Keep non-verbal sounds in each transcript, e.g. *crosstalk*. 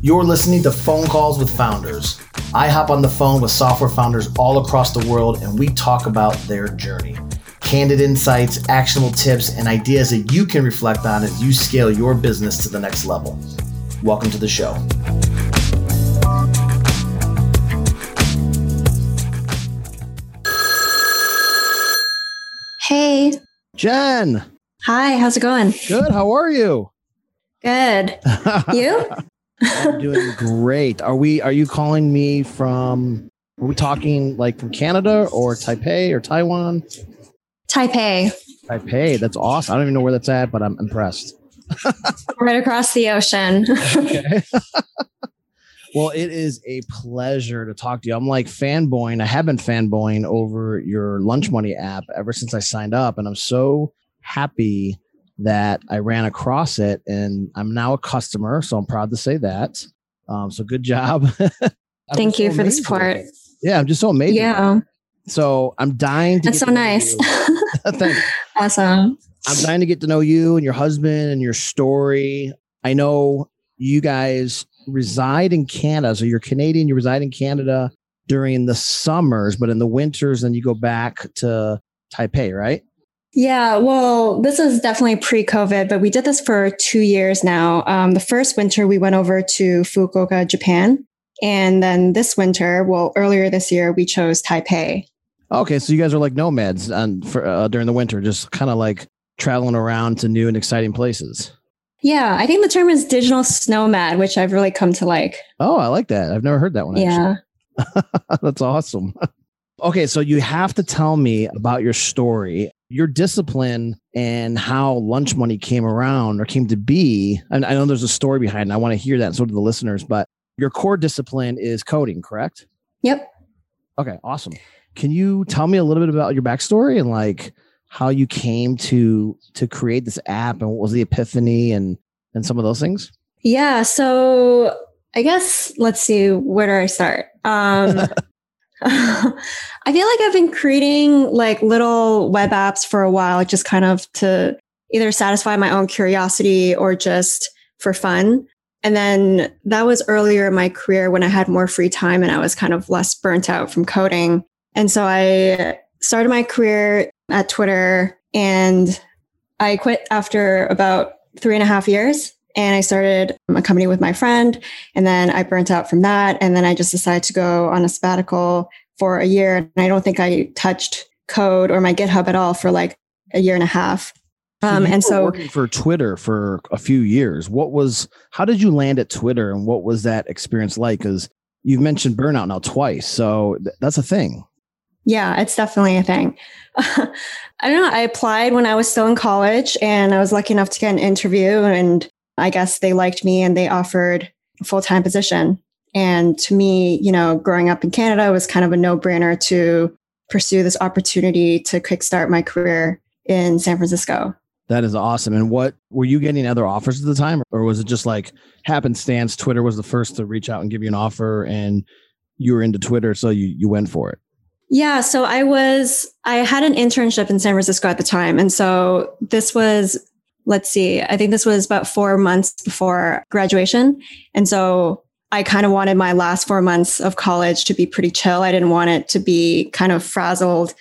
You're listening to Phone Calls with Founders. I hop on the phone with software founders all across the world and we talk about their journey. Candid insights, actionable tips, and ideas that you can reflect on as you scale your business to the next level. Welcome to the show. Hey. Jen. Hi, how's it going? Good. How are you? Good. *laughs* You? I'm doing great. Are we are you calling me from are we talking like from Canada or Taipei or Taiwan? Taipei. Taipei. That's awesome. I don't even know where that's at, but I'm impressed. *laughs* right across the ocean. okay. *laughs* well, it is a pleasure to talk to you. I'm like fanboying. I have been fanboying over your Lunch Money app ever since I signed up, and I'm so happy that I ran across it and I'm now a customer. So I'm proud to say that. Um, so good job. *laughs* Thank you so for the support. Yeah, I'm just so amazing. Yeah. So I'm dying to That's so nice. *laughs* *laughs* Thanks. Awesome. I'm dying to get to know you and your husband and your story. I know you guys reside in Canada. So you're Canadian, you reside in Canada during the summers, but in the winters, then you go back to Taipei, right? Yeah, well, this is definitely pre COVID, but we did this for two years now. Um, the first winter, we went over to Fukuoka, Japan. And then this winter, well, earlier this year, we chose Taipei. Okay, so you guys are like nomads and for, uh, during the winter, just kind of like traveling around to new and exciting places. Yeah, I think the term is digital snowmad, which I've really come to like. Oh, I like that. I've never heard that one. Yeah. *laughs* That's awesome. *laughs* okay, so you have to tell me about your story your discipline and how lunch money came around or came to be. And I know there's a story behind it. And I want to hear that, and so do the listeners. But your core discipline is coding, correct? Yep. Okay, awesome. Can you tell me a little bit about your backstory and like how you came to to create this app and what was the epiphany and and some of those things? Yeah. So I guess let's see, where do I start? Um, *laughs* *laughs* I feel like I've been creating like little web apps for a while, just kind of to either satisfy my own curiosity or just for fun. And then that was earlier in my career when I had more free time and I was kind of less burnt out from coding. And so I started my career at Twitter and I quit after about three and a half years and I started a company with my friend. And then I burnt out from that. And then I just decided to go on a sabbatical for a year. And I don't think I touched code or my GitHub at all for like a year and a half. Um, and so working for Twitter for a few years, what was, how did you land at Twitter and what was that experience like? Cause you've mentioned burnout now twice. So th- that's a thing. Yeah, it's definitely a thing. *laughs* I don't know. I applied when I was still in college and I was lucky enough to get an interview and I guess they liked me and they offered a full time position. And to me, you know, growing up in Canada was kind of a no brainer to pursue this opportunity to kickstart my career in San Francisco. That is awesome. And what were you getting other offers at the time, or was it just like happenstance? Twitter was the first to reach out and give you an offer, and you were into Twitter, so you you went for it. Yeah. So I was I had an internship in San Francisco at the time, and so this was let's see, I think this was about four months before graduation. And so I kind of wanted my last four months of college to be pretty chill. I didn't want it to be kind of frazzled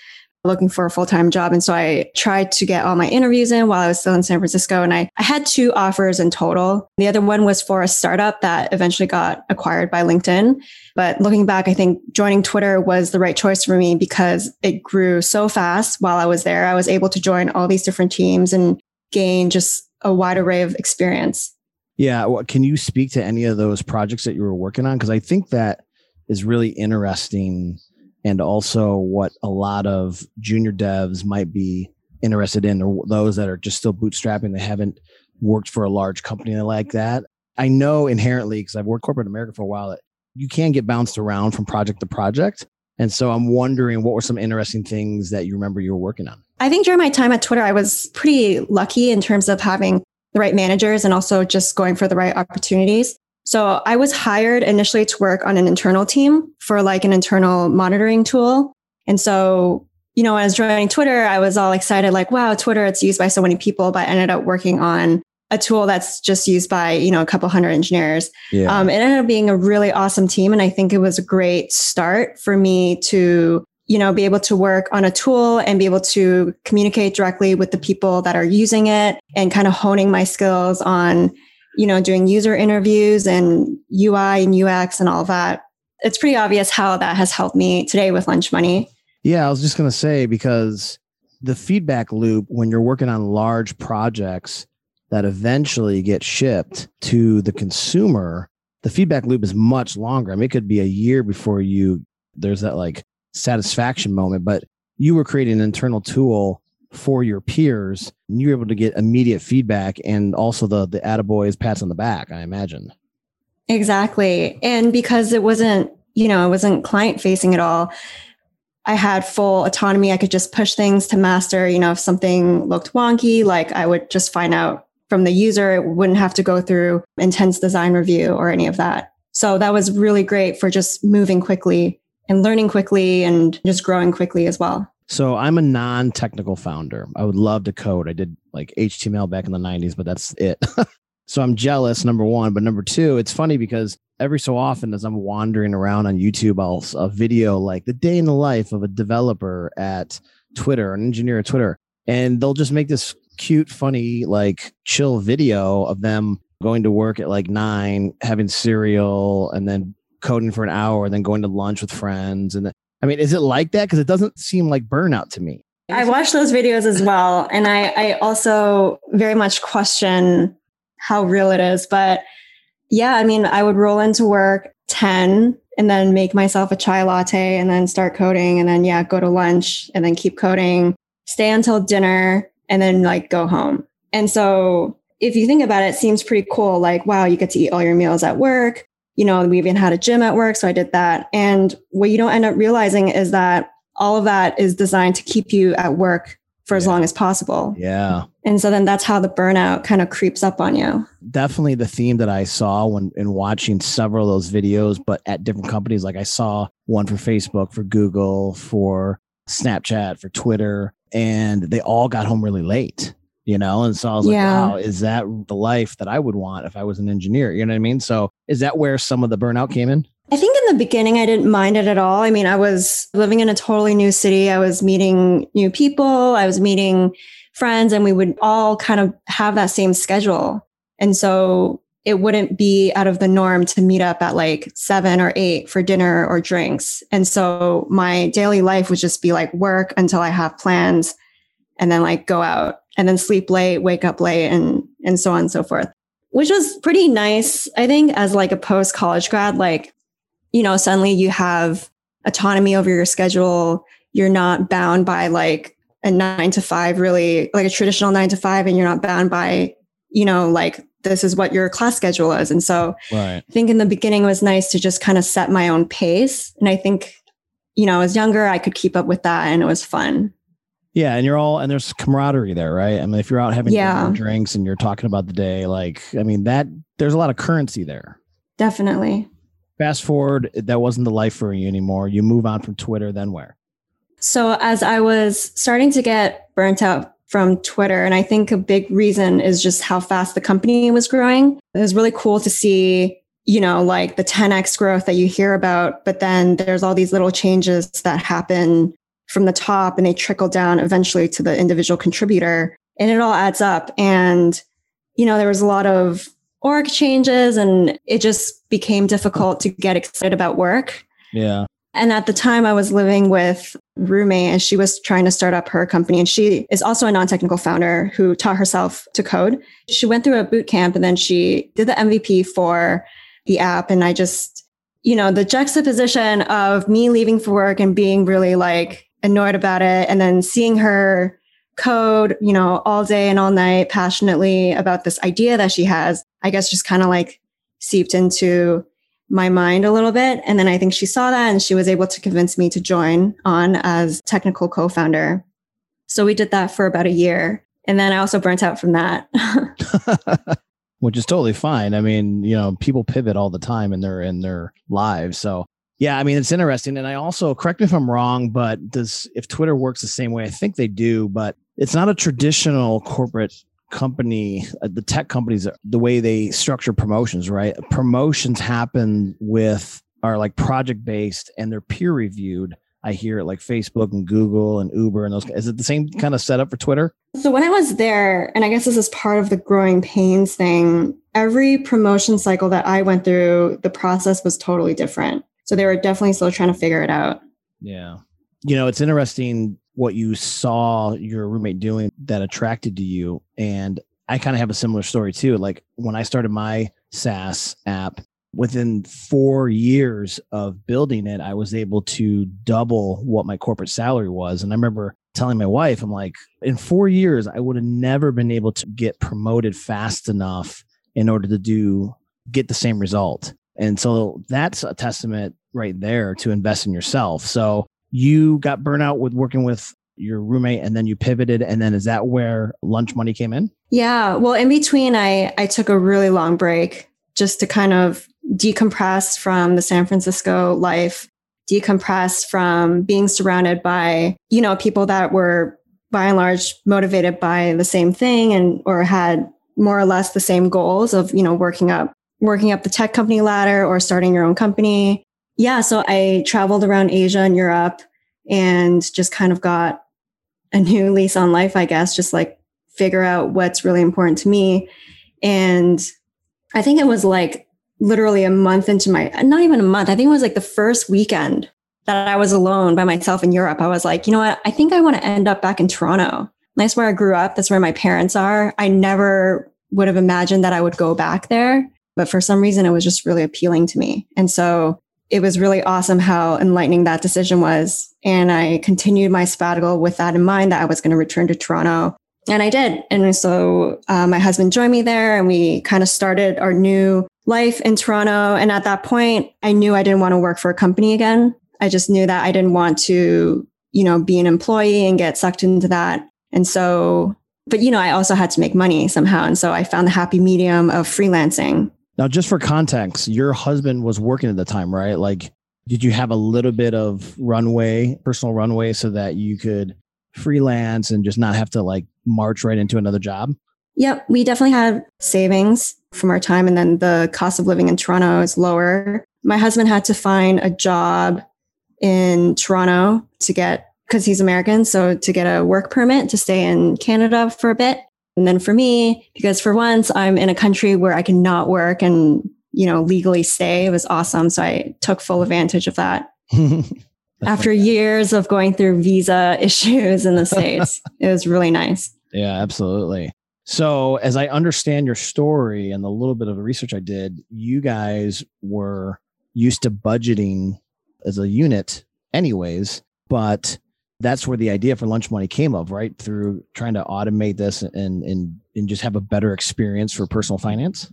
looking for a full-time job. And so I tried to get all my interviews in while I was still in San Francisco. And I, I had two offers in total. The other one was for a startup that eventually got acquired by LinkedIn. But looking back, I think joining Twitter was the right choice for me because it grew so fast while I was there. I was able to join all these different teams and gain just a wide array of experience. Yeah. Well, can you speak to any of those projects that you were working on? Because I think that is really interesting and also what a lot of junior devs might be interested in or those that are just still bootstrapping they haven't worked for a large company like that i know inherently because i've worked corporate america for a while that you can get bounced around from project to project and so i'm wondering what were some interesting things that you remember you were working on I think during my time at Twitter, I was pretty lucky in terms of having the right managers and also just going for the right opportunities. So I was hired initially to work on an internal team for like an internal monitoring tool. And so, you know, when I was joining Twitter, I was all excited, like, wow, Twitter, it's used by so many people, but I ended up working on a tool that's just used by you know a couple hundred engineers. Yeah. Um, it ended up being a really awesome team, and I think it was a great start for me to you know be able to work on a tool and be able to communicate directly with the people that are using it and kind of honing my skills on you know doing user interviews and UI and UX and all that. It's pretty obvious how that has helped me today with lunch money. Yeah, I was just going to say because the feedback loop when you're working on large projects that eventually get shipped to the consumer, the feedback loop is much longer. I mean, it could be a year before you there's that like satisfaction moment, but you were creating an internal tool for your peers and you were able to get immediate feedback and also the the attaboys pats on the back, I imagine. Exactly. And because it wasn't, you know, it wasn't client facing at all, I had full autonomy. I could just push things to master. You know, if something looked wonky, like I would just find out from the user. It wouldn't have to go through intense design review or any of that. So that was really great for just moving quickly and learning quickly and just growing quickly as well. So I'm a non-technical founder. I would love to code. I did like HTML back in the 90s, but that's it. *laughs* so I'm jealous, number one. But number two, it's funny because every so often as I'm wandering around on YouTube, I'll see a video like the day in the life of a developer at Twitter, an engineer at Twitter, and they'll just make this cute, funny, like chill video of them going to work at like nine, having cereal, and then coding for an hour, and then going to lunch with friends. And I mean, is it like that? Because it doesn't seem like burnout to me. I watch those videos as well. And I, I also very much question how real it is. But yeah, I mean, I would roll into work 10 and then make myself a chai latte and then start coding and then, yeah, go to lunch and then keep coding, stay until dinner and then like go home. And so if you think about it, it seems pretty cool. Like, wow, you get to eat all your meals at work. You know, we even had a gym at work. So I did that. And what you don't end up realizing is that all of that is designed to keep you at work for as long as possible. Yeah. And so then that's how the burnout kind of creeps up on you. definitely the theme that I saw when in watching several of those videos, but at different companies. Like I saw one for Facebook, for Google, for Snapchat, for Twitter, and they all got home really late. You know, and so I was like, Yeah. wow, is that the life that I would want if I was an engineer? You know what I mean? So is that where some of the burnout came in? I think in the beginning, I didn't mind it at all. I mean, I was living in a totally new city. I was meeting new people. I was meeting friends, and we would all kind of have that same schedule. And so it wouldn't be out of the norm to meet up at like seven or eight for dinner or drinks. And so my daily life would just be like work until I have plans and then like go out and then sleep late, wake up late, and, and so on and so forth, which was pretty nice. I think as like a post college grad, like you know, suddenly you have autonomy over your schedule. You're not bound by like a nine to five, really like a traditional nine to five, and you're not bound by, you know, like this is what your class schedule is. And so Right. I think in the beginning it was nice to just kind of set my own pace. And I think, you know, as younger, I could keep up with that and it was fun. Yeah, and you're all and there's camaraderie there, right? I mean, if you're out having Yeah. drinks and you're talking about the day, like I mean, that there's a lot of currency there. Definitely. Fast forward, that wasn't the life for you anymore. You move on from Twitter, then where? So as I was starting to get burnt out from Twitter, and I think a big reason is just how fast the company was growing. It was really cool to see, you know, like the 10x growth that you hear about, but then there's all these little changes that happen from the top and they trickle down eventually to the individual contributor and it all adds up. And, you know, there was a lot of org changes and it just became difficult to get excited about work. Yeah. And at the time, I was living with roommate, and she was trying to start up her company. And she is also a non-technical founder who taught herself to code. She went through a boot camp, and then she did the MVP for the app. And I just, you know, the juxtaposition of me leaving for work and being really like annoyed about it, and then seeing her code, you know, all day and all night passionately about this idea that she has, I guess just kind of like seeped into my mind a little bit. And then I think she saw that and she was able to convince me to join on as technical co founder. So we did that for about a year. And then I also burnt out from that. *laughs* *laughs* Which is totally fine. I mean, you know, people pivot all the time in their in their lives. So yeah, I mean, it's interesting. And I also correct me if I'm wrong, but does if Twitter works the same way, I think they do, but it's not a traditional corporate company, uh, the tech companies, the way they structure promotions, right? Promotions happen with are like project based and they're peer reviewed. I hear it like Facebook and Google and Uber and those. Is it the same kind of setup for Twitter? So when I was there, and I guess this is part of the growing pains thing, every promotion cycle that I went through, the process was totally different. So they were definitely still trying to figure it out. Yeah. You know, it's interesting what you saw your roommate doing that attracted to you. And I kind of have a similar story too. Like when I started my SaaS app, within four years of building it, I was able to double what my corporate salary was. And I remember telling my wife, I'm like, in four years, I would have never been able to get promoted fast enough in order to do get the same result. And so that's a testament right there to invest in yourself. So you got burnout with working with your roommate and then you pivoted. And then is that where lunch money came in? Yeah. Well in between i i took a really long break just to kind of decompress from the san francisco life decompress from being surrounded by you know people that were by and large motivated by the same thing and or had more or less the same goals of you know working up working up the tech company ladder or starting your own company yeah, so I traveled around Asia and Europe and just kind of got a new lease on life, I guess, just like figure out what's really important to me. And I think it was like literally a month into my, not even a month, I think it was like the first weekend that I was alone by myself in Europe. I was like, you know what? I think I want to end up back in Toronto. That's where I grew up. That's where my parents are. I never would have imagined that I would go back there. But for some reason, it was just really appealing to me. And so it was really awesome how enlightening that decision was. And I continued my sabbatical with that in mind that I was going to return to Toronto. And I did. And so uh, my husband joined me there and we kind of started our new life in Toronto. And at that point, I knew I didn't want to work for a company again. I just knew that I didn't want to, you know, be an employee and get sucked into that. And so, but, you know, I also had to make money somehow. And so I found the happy medium of freelancing now, just for context, your husband was working at the time, right? Like, did you have a little bit of runway, personal runway, so that you could freelance and just not have to like march right into another job? Yep, we definitely had savings from our time. And then the cost of living in Toronto is lower. My husband had to find a job in Toronto to get, because he's American, so to get a work permit to stay in Canada for a bit. And then for me, because for once I'm in a country where I can not work and, you know, legally stay, it was awesome. So I took full advantage of that. *laughs* After years of going through visa *laughs* issues in the States, *laughs* it was really nice. Yeah, absolutely. So, as I understand your story and the little bit of the research I did, you guys were used to budgeting as a unit, anyways, but that's where the idea for lunch money came of right? Through trying to automate this and and and just have a better experience for personal finance?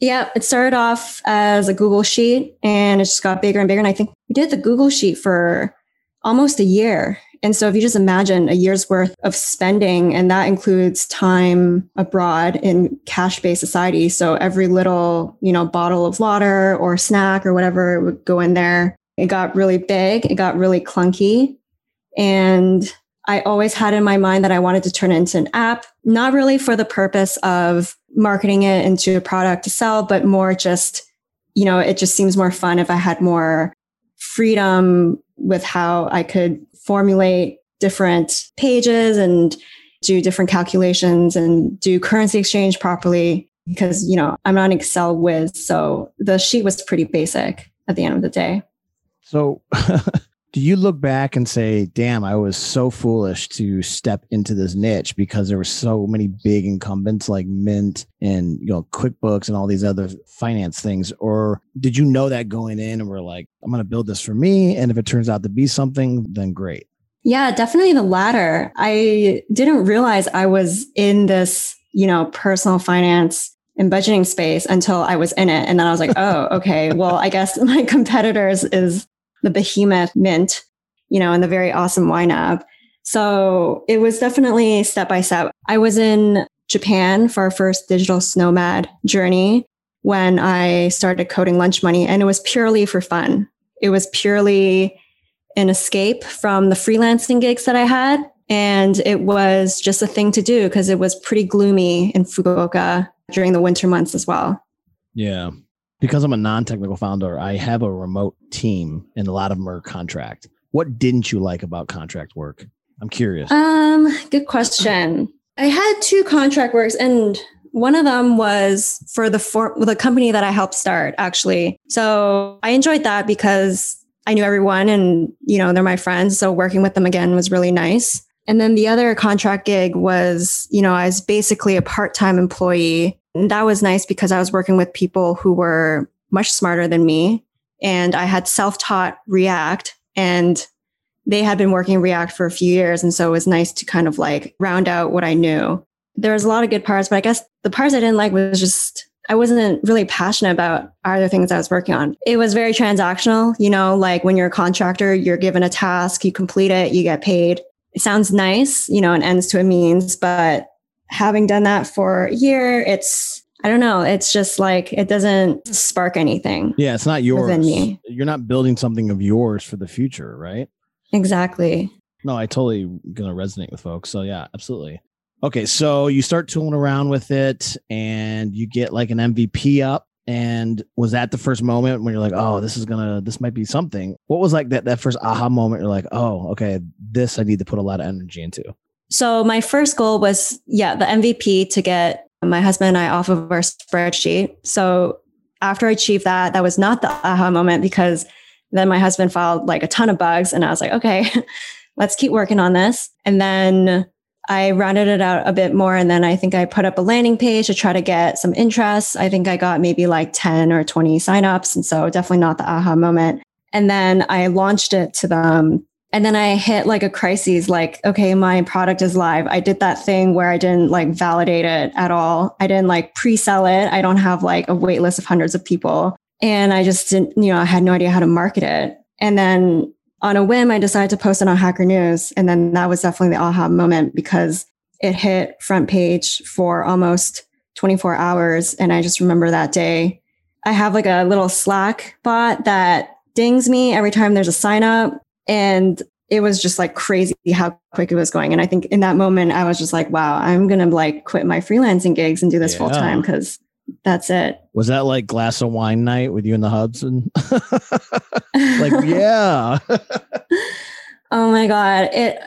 Yeah it started off as a google sheet and it just got bigger and bigger. And i think we did the google sheet for almost a year. And so if you just imagine a year's worth of spending and that includes time abroad in cash based society. So every little you know bottle of water or snack or whatever would go in there. It got really big. It got really clunky and I always had in my mind that I wanted to turn it into an app, not really for the purpose of marketing it into a product to sell, but more just, you know, it just seems more fun if I had more freedom with how I could formulate different pages and do different calculations and do currency exchange properly because, you know, I'm not an Excel whiz. So the sheet was pretty basic at the end of the day. So *laughs* do you look back and say, damn, I was so foolish to step into this niche because there were so many big incumbents like Mint and you know QuickBooks and all these other finance things? Or did you know that going in and were like, I'm gonna build this for me? And if it turns out to be something, then great. Yeah, definitely the latter. I didn't realize I was in this, you know, personal finance and budgeting space until I was in it. And then I was like, oh, okay, well, I guess *laughs* my competitors is the behemoth mint, you know, and the very awesome YNAB. So it was definitely step by step. I was in Japan for our first digital Snowmad journey when I started coding lunch money, and it was purely for fun. It was purely an escape from the freelancing gigs that I had. And it was just a thing to do because it was pretty gloomy in Fukuoka during the winter months as well. Yeah. Because I'm a non technical founder, I have a remote team and a lot of them are contract. What didn't you like about contract work? I'm curious. Um, good question. I had two contract works and one of them was for the for the company that I helped start actually. So I enjoyed that because I knew everyone and you know they're my friends. So working with them again was really nice. And then the other contract gig was, you know, I was basically a part-time employee. And that was nice because I was working with people who were much smarter than me. And I had self-taught React and they had been working React for a few years. And so it was nice to kind of like round out what I knew. There was a lot of good parts, but I guess the parts I didn't like was just, I wasn't really passionate about other things I was working on. It was very transactional, you know, like when you're a contractor, you're given a task, you complete it, you get paid. It sounds nice, you know, an ends to a means, but having done that for a year, it's, I don't know. It's just like it doesn't spark anything. Yeah, it's not yours. You're not building something of yours for the future, right? Exactly. No, I totally gonna resonate with folks. So yeah, absolutely. Okay, so you start tooling around with it and you get like an MVP up. And was that the first moment when you're like, oh, this is gonna this might be something? What was like that that first aha moment? You're like, oh, okay, this I need to put a lot of energy into. So my first goal was, yeah, the MVP to get my husband and I off of our spreadsheet. So after I achieved that, that was not the aha moment because then my husband filed like a ton of bugs and I was like, okay, *laughs* let's keep working on this. And then I rounded it out a bit more. And then I think I put up a landing page to try to get some interest. I think I got maybe like 10 or 20 signups. And so definitely not the aha moment. And then I launched it to them. And then I hit like a crisis, like, okay, my product is live. I did that thing where I didn't like validate it at all. I didn't like pre sell it. I don't have like a wait list of hundreds of people. And I just didn't, you know, I had no idea how to market it. And then on a whim, I decided to post it on Hacker News. And then that was definitely the aha moment because it hit front page for almost 24 hours. And I just remember that day. I have like a little Slack bot that dings me every time there's a sign up. And it was just like crazy how quick it was going. And I think in that moment, I was just like, wow, I'm going to like quit my freelancing gigs and do this yeah. full time because that's it. Was that like glass of wine night with you and the Hudson? *laughs* like, *laughs* yeah. oh my God. It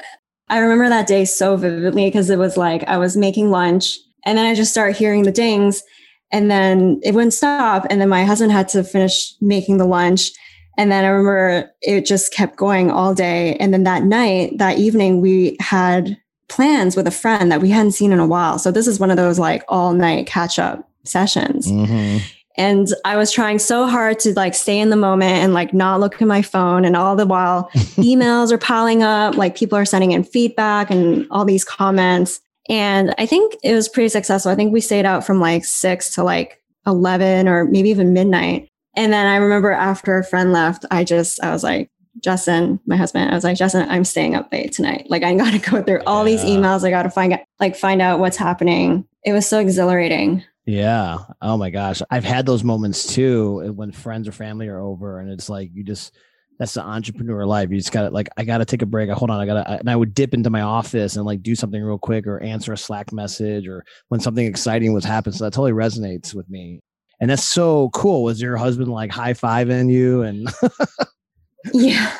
I remember that day so vividly because it was like I was making lunch and then I just start hearing the dings and then it wouldn't stop. And then my husband had to finish making the lunch. And then I remember it just kept going all day. And then that night, that evening, we had plans with a friend that we hadn't seen in a while. So this is one of those like all night catch up sessions. Mm-hmm. And I was trying so hard to like stay in the moment and like not look at my phone. And all the while, *laughs* emails are piling up, like people are sending in feedback and all these comments. And I think it was pretty successful. I think we stayed out from like six to like 11 or maybe even midnight. And then I remember after a friend left, I just, I was like, Justin, my husband, I was like, Justin, I'm staying up late tonight. Like I got to *laughs* go through all yeah. these emails. I got to find out, like find out what's happening. It was so exhilarating. Yeah. Oh my gosh. I've had those moments too eh, when friends or family are over and it's like you just that's the entrepreneur life. You just gotta like I gotta take a break. I hold on, I gotta and I would dip into my office and like do something real quick or answer a Slack message or when something exciting was happening. So that totally resonates with me. And that's so cool. Was your husband like high fiving you and *laughs* Yeah.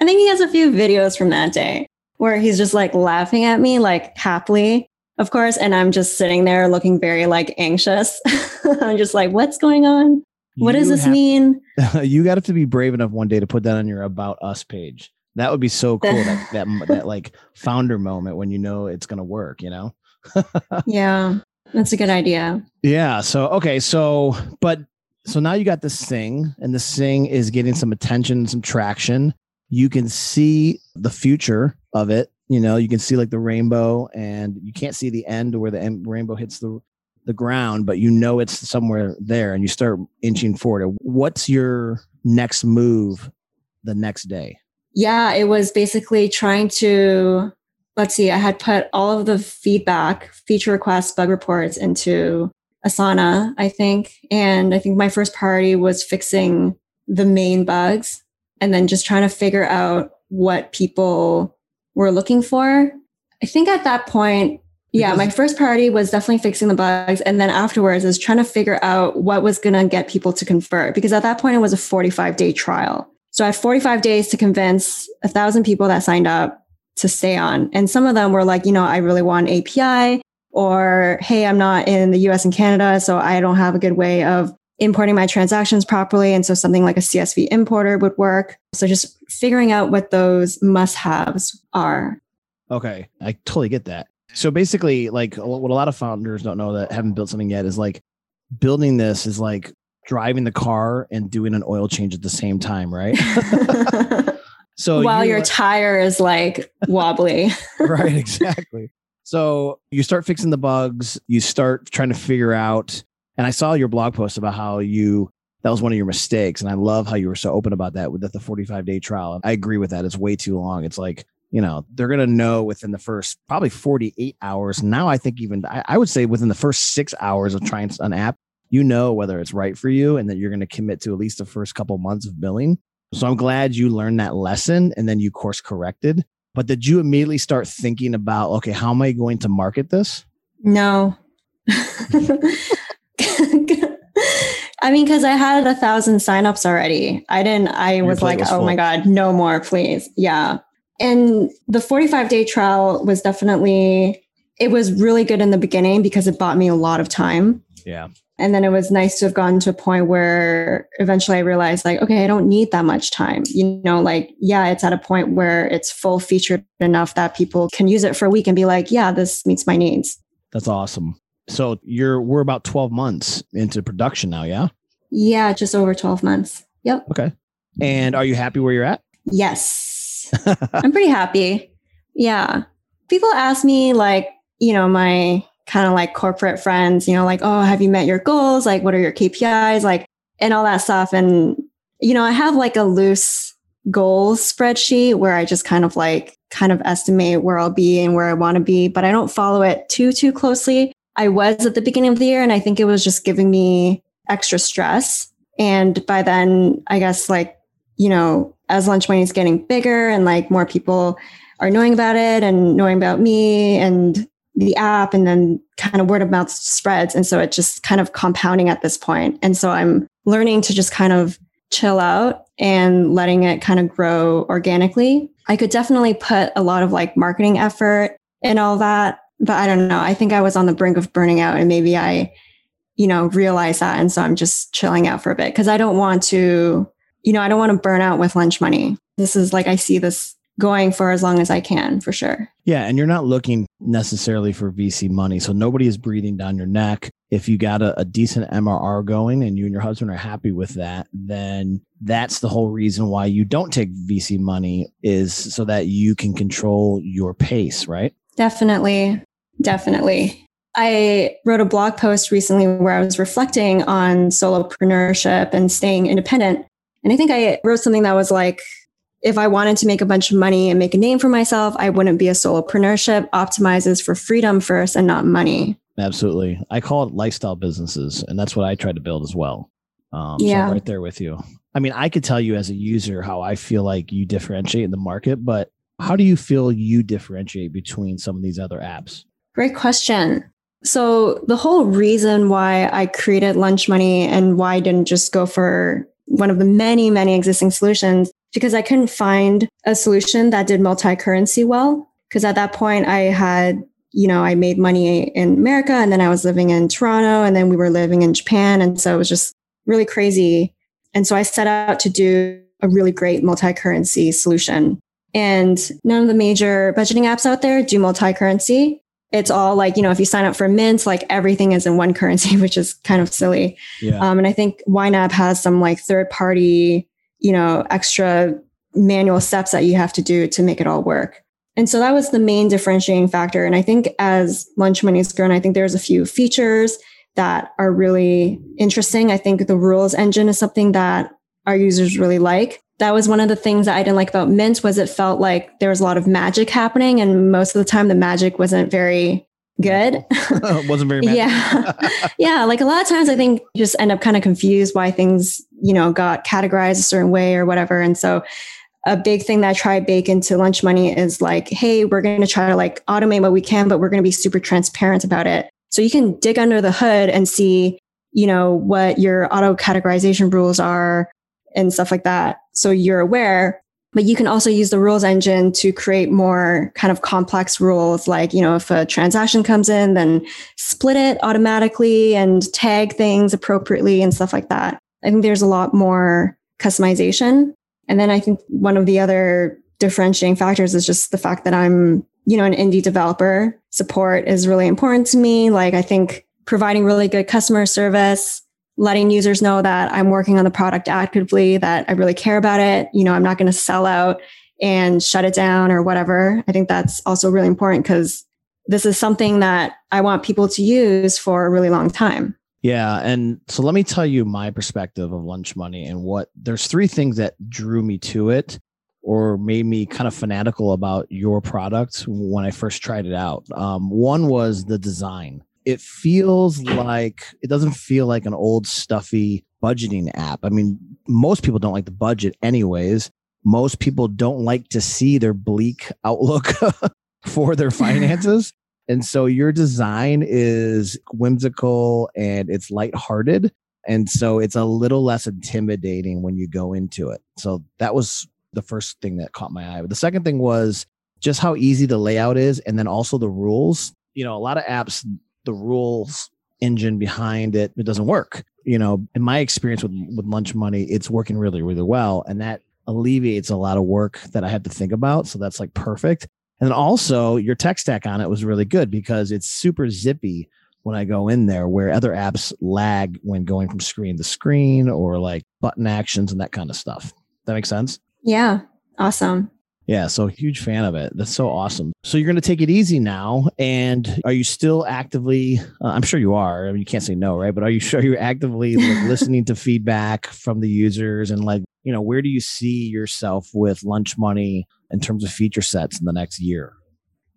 I think he has a few videos from that day where he's just like laughing at me like happily of course. And I'm just sitting there looking very like anxious. *laughs* I'm just like, what's going on? What you does this have, mean? *laughs* you got to be brave enough one day to put that on your about us page. That would be so cool. that, that, that like founder moment when you know it's going to work, you know? yeah, that's a good idea. Yeah. So, okay. So, but so now you got this thing and this thing is getting some attention, some traction. You can see the future of it you know you can see like the rainbow and you can't see the end where the end, rainbow hits the the ground but you know it's somewhere there and you start inching forward what's your next move the next day yeah it was basically trying to let's see i had put all of the feedback feature requests bug reports into asana i think and i think my first priority was fixing the main bugs and then just trying to figure out what people were looking for. I think at that point, yeah, Because- my first priority was definitely fixing the bugs. And then afterwards, I was trying to figure out what was going to get people to convert because at that point, it was a 45 day trial. So I had 45 days to convince a thousand people that signed up to stay on. And some of them were like, you know, I really want API, or hey, I'm not in the US and Canada, so I don't have a good way of importing my transactions properly. And so something like a CSV importer would work. So just figuring out what those must haves are. Okay, I totally get that. So basically, like what a lot of founders don't know that haven't built something yet is like building this is like driving the car and doing an oil change at the same time, right? *laughs* *laughs* *laughs* So While you your tire is like wobbly. *laughs* right, exactly. So you start fixing the bugs, you start trying to figure out, and I saw your blog post about how you that was one of your mistakes. And I love how you were so open about that with the 45 day trial. I agree with that. It's way too long. It's like, you know, they're going to know within the first probably 48 hours. Now, I think even I, I would say within the first six hours of trying an app, you know whether it's right for you and that you're going to commit to at least the first couple months of billing. So I'm glad you learned that lesson and then you course corrected. But did you immediately start thinking about, okay, how am I going to market this? No. *laughs* I mean, because I had a thousand signups already. I didn't, I Your was like, was oh my. God, no more, please. Yeah. And the 45 day trial was definitely, it was really good in the beginning because it bought me a lot of time. Yeah. And then it was nice to have gotten to a point where eventually I realized, like, okay, I don't need that much time. You know, like, yeah, it's at a point where it's full featured enough that people can use it for a week and be like, yeah, this meets my needs. That's awesome. So you're we're about 12 months into production now, yeah? Yeah, just over 12 months. Yep. Okay. And are you happy where you're at? Yes. *laughs* I'm pretty happy. Yeah. People ask me, like, you know, my kind of like corporate friends, you know, like, oh, have you met your goals? Like, what are your KPIs? Like, and all that stuff. And, you know, I have like a loose goals spreadsheet where I just kind of like, kind of estimate where I'll be and where I want to be, but I don't follow it too, too closely. I was at the beginning of the year, and I think it was just giving me extra stress. And by then, I guess like, you know, as lunch money is getting bigger and like more people are knowing about it and knowing about me and the app and then kind of word of mouth spreads. And so it's just kind of compounding at this point. And so i'm learning to just kind of chill out and letting it kind of grow organically. I could definitely put a lot of like marketing effort and all that but i don't know. I think i was on the brink of burning out and maybe i you know realize that. And so i'm just chilling out for a bit because i don't want to you know i don't want to burn out with lunch money. This is like i see this going for as long as i can for sure Yeah, and you're not looking necessarily for VC money. So nobody is breathing down your neck. If you got a, a decent MRR going and you and your husband are happy with that, then that's the whole reason why you don't take VC money is so that you can control your pace, right? Definitely. Definitely. I wrote a blog post recently where I was reflecting on solopreneurship and staying independent. And I think I wrote something that was like, if I wanted to make a bunch of money and make a name for myself, I wouldn't be a solopreneurship optimizes for freedom first and not money. Absolutely. I call it lifestyle businesses, and that's what I try to build as well. Um, so Yeah. I'm right there with you. I mean, I could tell you as a user how I feel like you differentiate in the market, but how do you feel you differentiate between some of these other apps? Great question. So, the whole reason why I created Lunch Money and why I didn't just go for one of the many, many existing solutions, because I couldn't find a solution that did multi currency well. Because at that point, I had, you know, I made money in America and then I was living in Toronto and then we were living in Japan. And so it was just really crazy. And so I set out to do a really great multi currency solution. And none of the major budgeting apps out there do multi currency it's all like you know if you sign up for mint like everything is in one *laughs* currency which is kind of silly Yeah. um, and i think YNAB has some like third party you know extra manual steps that you have to do to make it all work. And so that was the main differentiating factor. And i think as lunch money has grown i think there's a few features that are really interesting. I think the rules engine is something that our users really like. That was one of the things that I didn't like about Mint was it felt like there was a lot of magic happening. And most of the time the magic wasn't very good. *laughs* Wasn't very. Yeah. *laughs* yeah, like a lot of times I think just end up kind of confused why things, you know, got categorized a certain way or whatever. And so a big thing that I try bake into lunch money is like, hey, we're going to try to like automate what we can, but we're going to be super transparent about it. So you can dig under the hood and see, you know, what your auto categorization rules are and stuff like that. So you're aware, but you can also use the rules engine to create more kind of complex rules. Like, you know, if a transaction comes in, then split it automatically and tag things appropriately and stuff like that. I think there's a lot more customization. And then I think one of the other differentiating factors is just the fact that I'm, you know, an indie developer. Support is really important to me. Like, I think providing really good customer service, letting users know that I'm working on the product actively, that I really care about it. You know, I'm not going to sell out and shut it down or whatever. I think that's also really important because this is something that I want people to use for a really long time. Yeah. And so let me tell you my perspective of lunch money and what there's three things that drew me to it or made me kind of fanatical about your product when I first tried it out. Um, one was the design. It feels like it doesn't feel like an old stuffy budgeting app. I mean, most people don't like the budget, anyways. Most people don't like to see their bleak outlook *laughs* for their finances. *laughs* And so your design is whimsical and it's lighthearted. And so it's a little less intimidating when you go into it. So that was the first thing that caught my eye. But the second thing was just how easy the layout is and then also the rules. You know, a lot of apps, the rules engine behind it, it doesn't work. You know, in my experience with, with lunch money, it's working really, really well. And that alleviates a lot of work that I had to think about. So that's like perfect. And then also your tech stack on it was really good because it's super zippy when I go in there, where other apps lag when going from screen to screen or like button actions and that kind of stuff. That makes sense? Yeah. Awesome. Yeah, so huge fan of it. That's so awesome. So you're going to take it easy now, and are you still actively? Uh, I'm sure you are. I mean, you can't say no, right? But are you sure you're actively like, *laughs* listening to feedback from the users and like, you know, where do you see yourself with lunch money in terms of feature sets in the next year?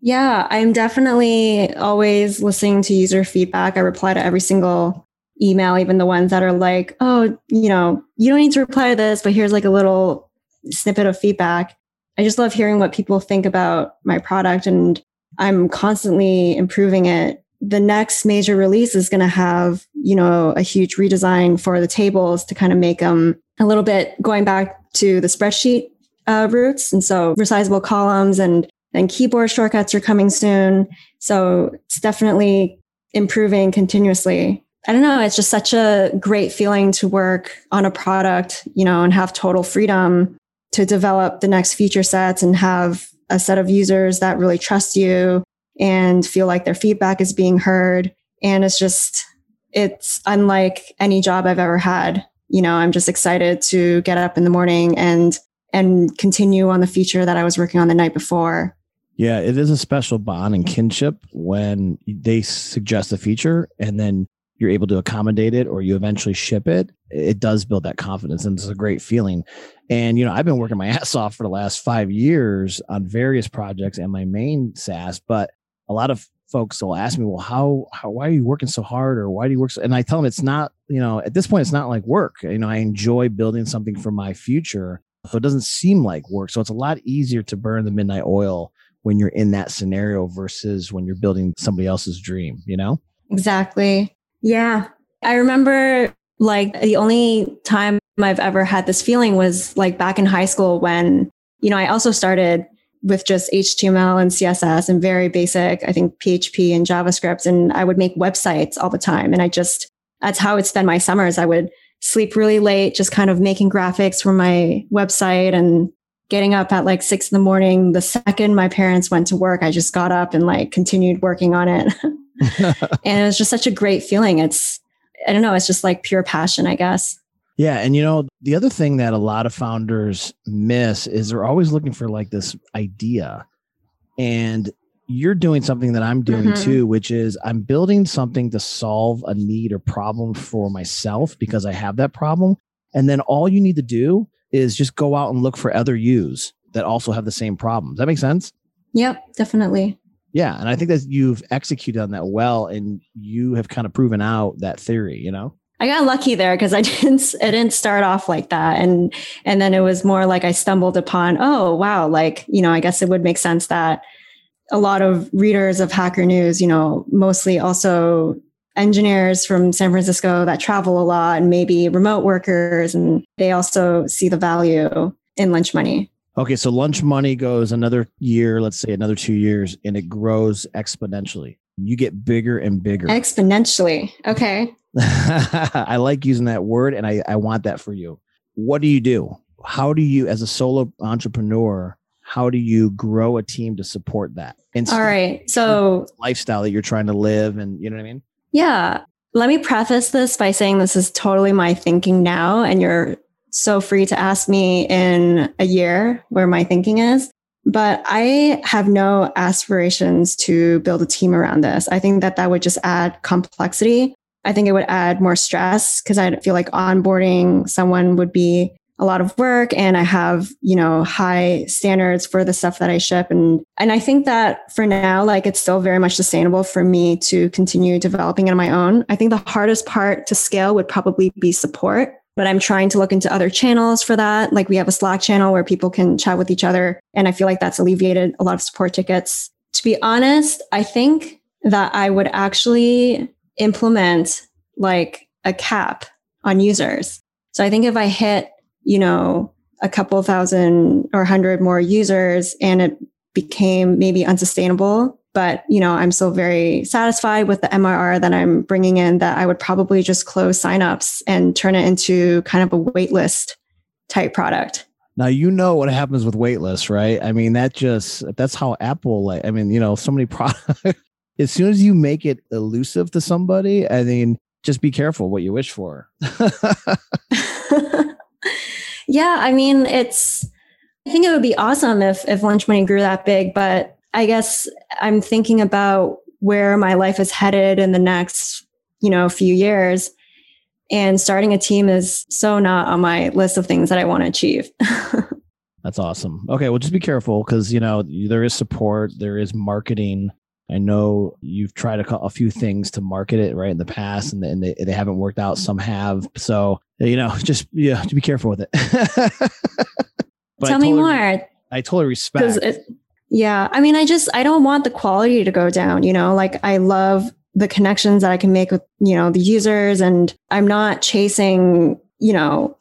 Yeah, I'm definitely always listening to user feedback. I reply to every single email, even the ones that are like, oh, you know, you don't need to reply to this, but here's like a little snippet of feedback. I just love hearing what people think about my product and I'm constantly improving it. The next major release is going to have, you know, a huge redesign for the tables to kind of make them a little bit going back to the spreadsheet uh, roots. And so resizable columns and then keyboard shortcuts are coming soon. So it's definitely improving continuously. I don't know. It's just such a great feeling to work on a product, you know, and have total freedom to develop the next feature sets and have a set of users that really trust you and feel like their feedback is being heard. And it's just, it's unlike any job I've ever had. You know, I'm just excited to get up in the morning and and continue on the feature that I was working on the night before. Yeah, it is a special bond and kinship when they suggest a feature and then you're able to accommodate it or you eventually ship it. It does build that confidence and it's a great feeling. And, you know, I've been working my *laughs* ass off for the last five years on various projects and my main SaaS, but a lot of folks will ask me, well, how, how, why are you working so hard or why do you work? So, and I tell them it's not, you know, at this point, it's not like work. You know, I enjoy building something for my future so it doesn't seem like work. So it's a lot easier to burn the midnight oil when you're in that scenario versus when you're building somebody else's dream, you know? Exactly. Yeah. I remember like the only time I've ever had this feeling was like back in high school when, you know, I also started with just HTML and CSS and very basic, I think PHP and JavaScript. And I would make websites all the time. And I just, that's how I would spend my summers. I would sleep really late, just kind of making graphics for my website and getting up at like six in the morning. The second my parents went to work, I just got up and like continued working on it. *laughs* *laughs* and it was just such a great feeling. It's, I don't know, it's just like pure passion, I guess. Yeah. And you know, the other thing that a lot of founders miss is they're always looking for like this idea. And you're doing something that I'm doing mm-hmm. too, which is I'm building something to solve a need or problem for myself because I have that problem. And then all you need to do is just go out and look for other yous that also have the same problem. Does that make sense? Yep, definitely. Yeah. And I think that you've executed on that well and you have kind of proven out that theory, you know? I got lucky there because I *laughs* didn't it didn't start off like that. And and then it was more like I stumbled upon, oh wow, like, you know, I guess it would make sense that a lot of readers of Hacker News, you know, mostly also engineers from San Francisco that travel a lot and maybe remote workers and they also see the value in lunch money. Okay, so lunch money goes another year, let's say another 2 years and it grows exponentially. You get bigger and bigger. Exponentially. Okay. *laughs* I like using that word and I, I want that for you. What do you do? How do you, as a solo entrepreneur, how do you grow a team to support that? And All right. So, lifestyle that you're trying to live, and you know what I mean? Yeah. Let me preface this by saying this is totally my thinking now, and you're so free to ask me in a year where my thinking is. But I have no aspirations to build a team around this. I think that that would just add complexity. I think it would add more stress because I feel like onboarding someone would be a lot of work and I have, you know, high standards for the stuff that I ship. And, and I think that for now, like it's still very much sustainable for me to continue developing on my own. I think the hardest part to scale would probably be support but I'm trying to look into other channels for that. Like we have a Slack channel where people can chat with each other. And I feel like that's alleviated a lot of support tickets. To be honest, I think that I would actually implement like a cap on users. So I think if I hit, you know, a couple thousand or hundred more users and it became maybe unsustainable but you know i'm still very satisfied with the mrr that i'm bringing in that i would probably just close signups and turn it into kind of a waitlist type product. Now you know what happens with waitlists right? I mean that just that's how apple like i mean you know so many *laughs* products. As soon as you make it elusive to somebody i mean just be careful what you wish for. *laughs* Yeah i mean it's i think it would be awesome if if lunch money grew that big but I guess I'm thinking about where my life is headed in the next, you know, few years. And starting a team is so not on my list of things that I want to achieve. *laughs* That's awesome. Okay, well, just be careful because you know there is support, there is marketing. I know you've tried a, a few things to market it right in the past, and, and they, they haven't worked out. Some have, so you know, *laughs* just yeah, to be careful with it. *laughs* Tell me more. I totally respect. It, yeah. I mean, I just, I don't want the quality to go down, you know, like I love the connections that I can make with, you know, the users and I'm not chasing, you know,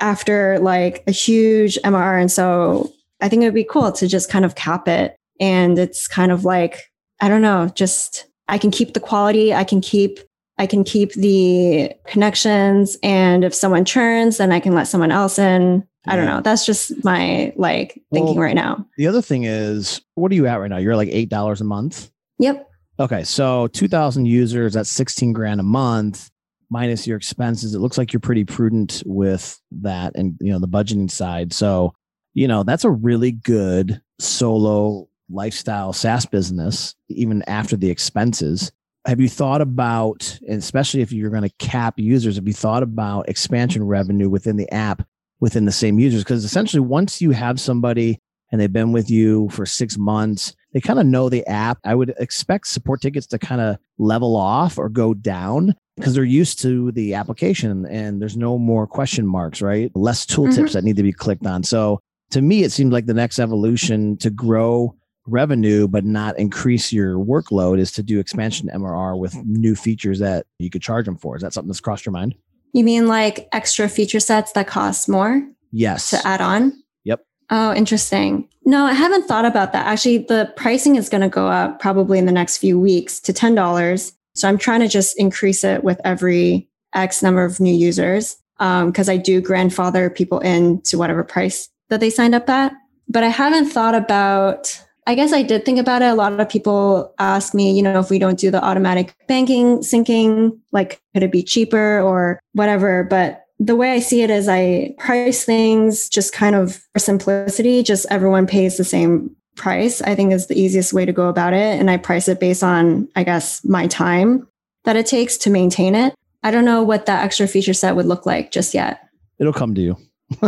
after like a huge MR. And so I think it would be cool to just kind of cap it. And it's kind of like, I don't know, just I can keep the quality. I can keep I can keep the connections. And if someone churns, then I can let someone else in. I don't know. That's just my like thinking well, right now. The other thing is, what are you at right now? You're like eight dollars a month. Yep. Okay, so two thousand users. That's sixteen grand a month minus your expenses. It looks like you're pretty prudent with that, and you know the budgeting side. So you know that's a really good solo lifestyle SaaS business, even after the expenses. Have you thought about, especially if you're going to cap users, have you thought about expansion revenue within the app within the same users? Because essentially once you have somebody and they've been with you for six months they kind of know the app. I would expect support tickets to kind of level off or go down because they're used to the application and there's no more question marks right? Less tooltips mm-hmm. that need to be clicked on. So to me it seems like the next evolution to grow revenue but not increase your workload is to do expansion mrr with new features that you could charge them for is that something that's crossed your mind you mean like extra feature sets that cost more? Yes. To add on? Yep. Oh, interesting. No, I haven't thought about that. Actually, the pricing is going to go up probably in the next few weeks to $10. So I'm trying to just increase it with every X number of new users because um, I do grandfather people in to whatever price that they signed up at. But I haven't thought about I guess I did think about it. A lot of people ask me, you know, if we don't do the automatic banking syncing, like could it be cheaper or whatever? But the way I see it is I price things just kind of for simplicity, just everyone pays the same price, I think is the easiest way to go about it. And I price it based on, I guess, my time that it takes to maintain it. I don't know what that extra feature set would look like just yet. It'll come to you. *laughs*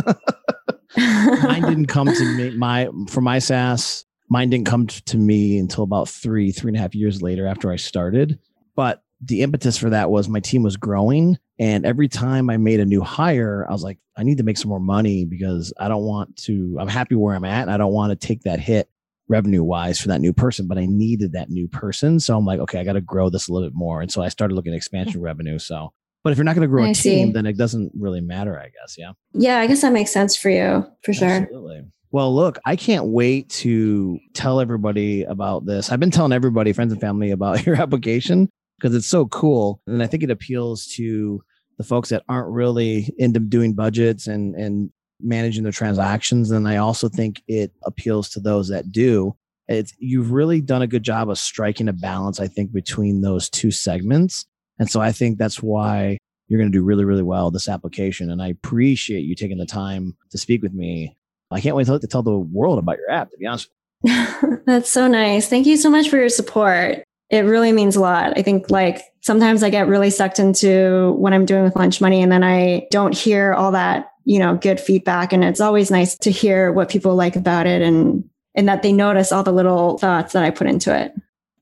Mine didn't come to me. My for my SaaS, mine didn't come to me until about three, three and a half years later after I started. But the impetus for that was my team was growing. And every time I made a new hire, I was like, I need to make some more money because I don't want to, I'm happy where I'm at and I don't want to take that hit revenue wise for that new person, but I needed that new person. So I'm like, okay, I got to grow this a little bit more. And so I started looking at expansion mm-hmm. revenue. So, but if you're not going to grow I a team, see. then it doesn't really matter, I guess. Yeah. Yeah, I guess that makes sense for you for sure. Absolutely. Well, look, I can't wait to tell everybody about this. I've been telling everybody, friends and family, about *laughs* your application because it's so cool. And I think it appeals to the folks that aren't really into doing budgets and, and managing their transactions. And I also think it appeals to those that do. It's you've really done a good job of striking a balance, I think, between those two segments. And so I think that's why you're going to do really, really well this application. And I appreciate you taking the time to speak with me. I can't wait to, to tell the world about your app, to be honest. *laughs* That's so nice. Thank you so much for your support. It really means a lot. I think like sometimes I get really sucked into what I'm doing with lunch money and then I don't hear all that, you know, good feedback. And it's always nice to hear what people like about it and and that they notice all the little thoughts that I put into it.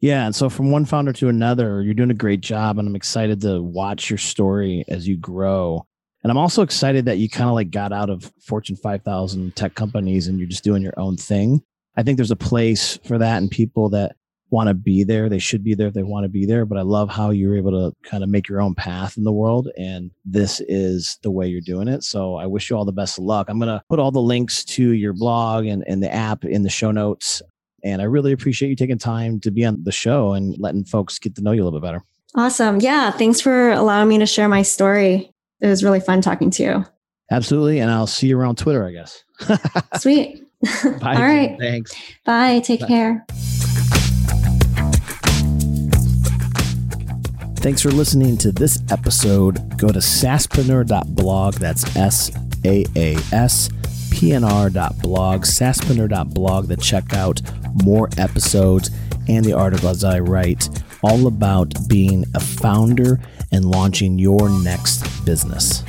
Yeah. And so from one founder to another, you're doing a great job. And I'm excited to watch your story as you grow. And I'm also excited that you kind of like got out of Fortune 5000 tech companies and you're just doing your own thing. I think there's a place for that and people that want to be there. They should be there if they want to be there. But I love how you're able to kind of make your own path in the world. And this is the way you're doing it. So I wish you all the best of luck. I'm going to put all the links to your blog and, and the app in the show notes. And I really appreciate you taking time to be on the show and letting folks get to know you a little bit better. Awesome. Yeah. Thanks for allowing me to share my story. It was really fun talking to you. Absolutely. And I'll see you around Twitter, I guess. *laughs* Sweet. Bye. All right. Thanks. Bye. Take Bye. care. Thanks for listening to this episode. Go to saspreneur.blog. That's S A A S P N R.blog, saspreneur.blog to check out more episodes and the articles I write all about being a founder and launching your next business.